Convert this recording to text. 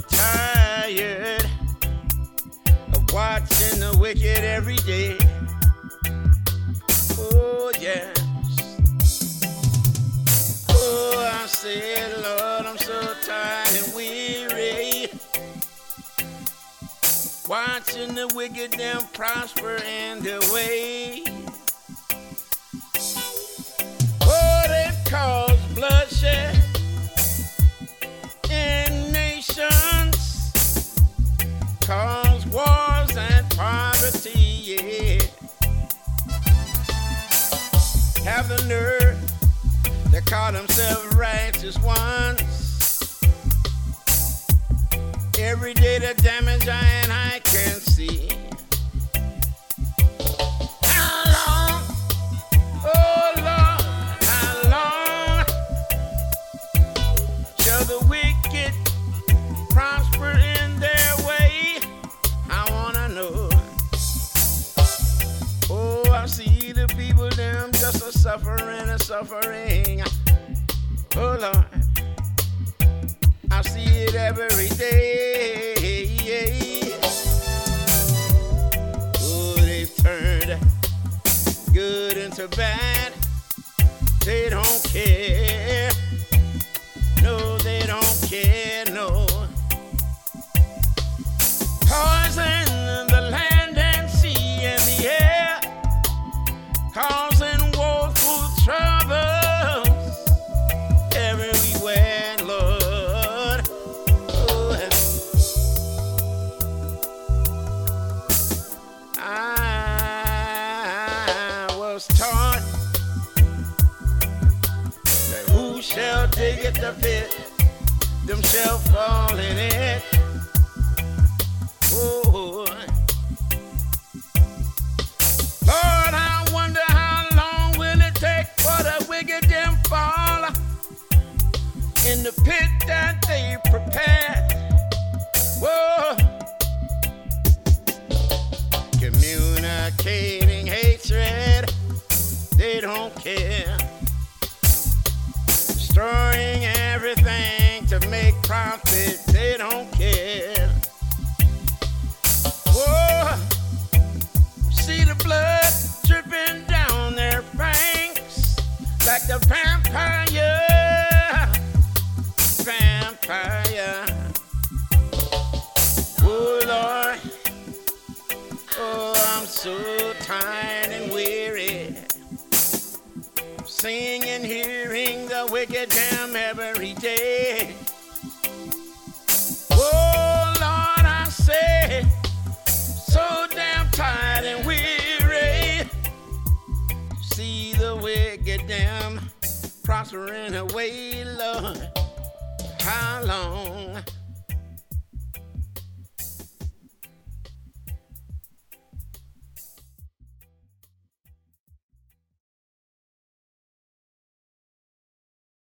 tired of watching the wicked every day. Oh, yes. Oh, I said, Lord, I'm so tired and weary. Watching the wicked them prosper in their way. To call themselves righteous ones. Every day the damage I and I can see. How long? Oh Lord, how long shall the wicked prosper in their way? I wanna know. Oh, I see the people them just a suffering and suffering. Oh Lord. I see it every day. Oh, they've turned good into bad. They don't dig at the fit, them shall fall in profit, they don't care. Whoa. See the blood dripping down their fangs like the vampire. Vampire. Oh Lord. Oh, I'm so tired and weary. Seeing and hearing the wicked damn every day. The wicked damn prospering away, Lord. How long?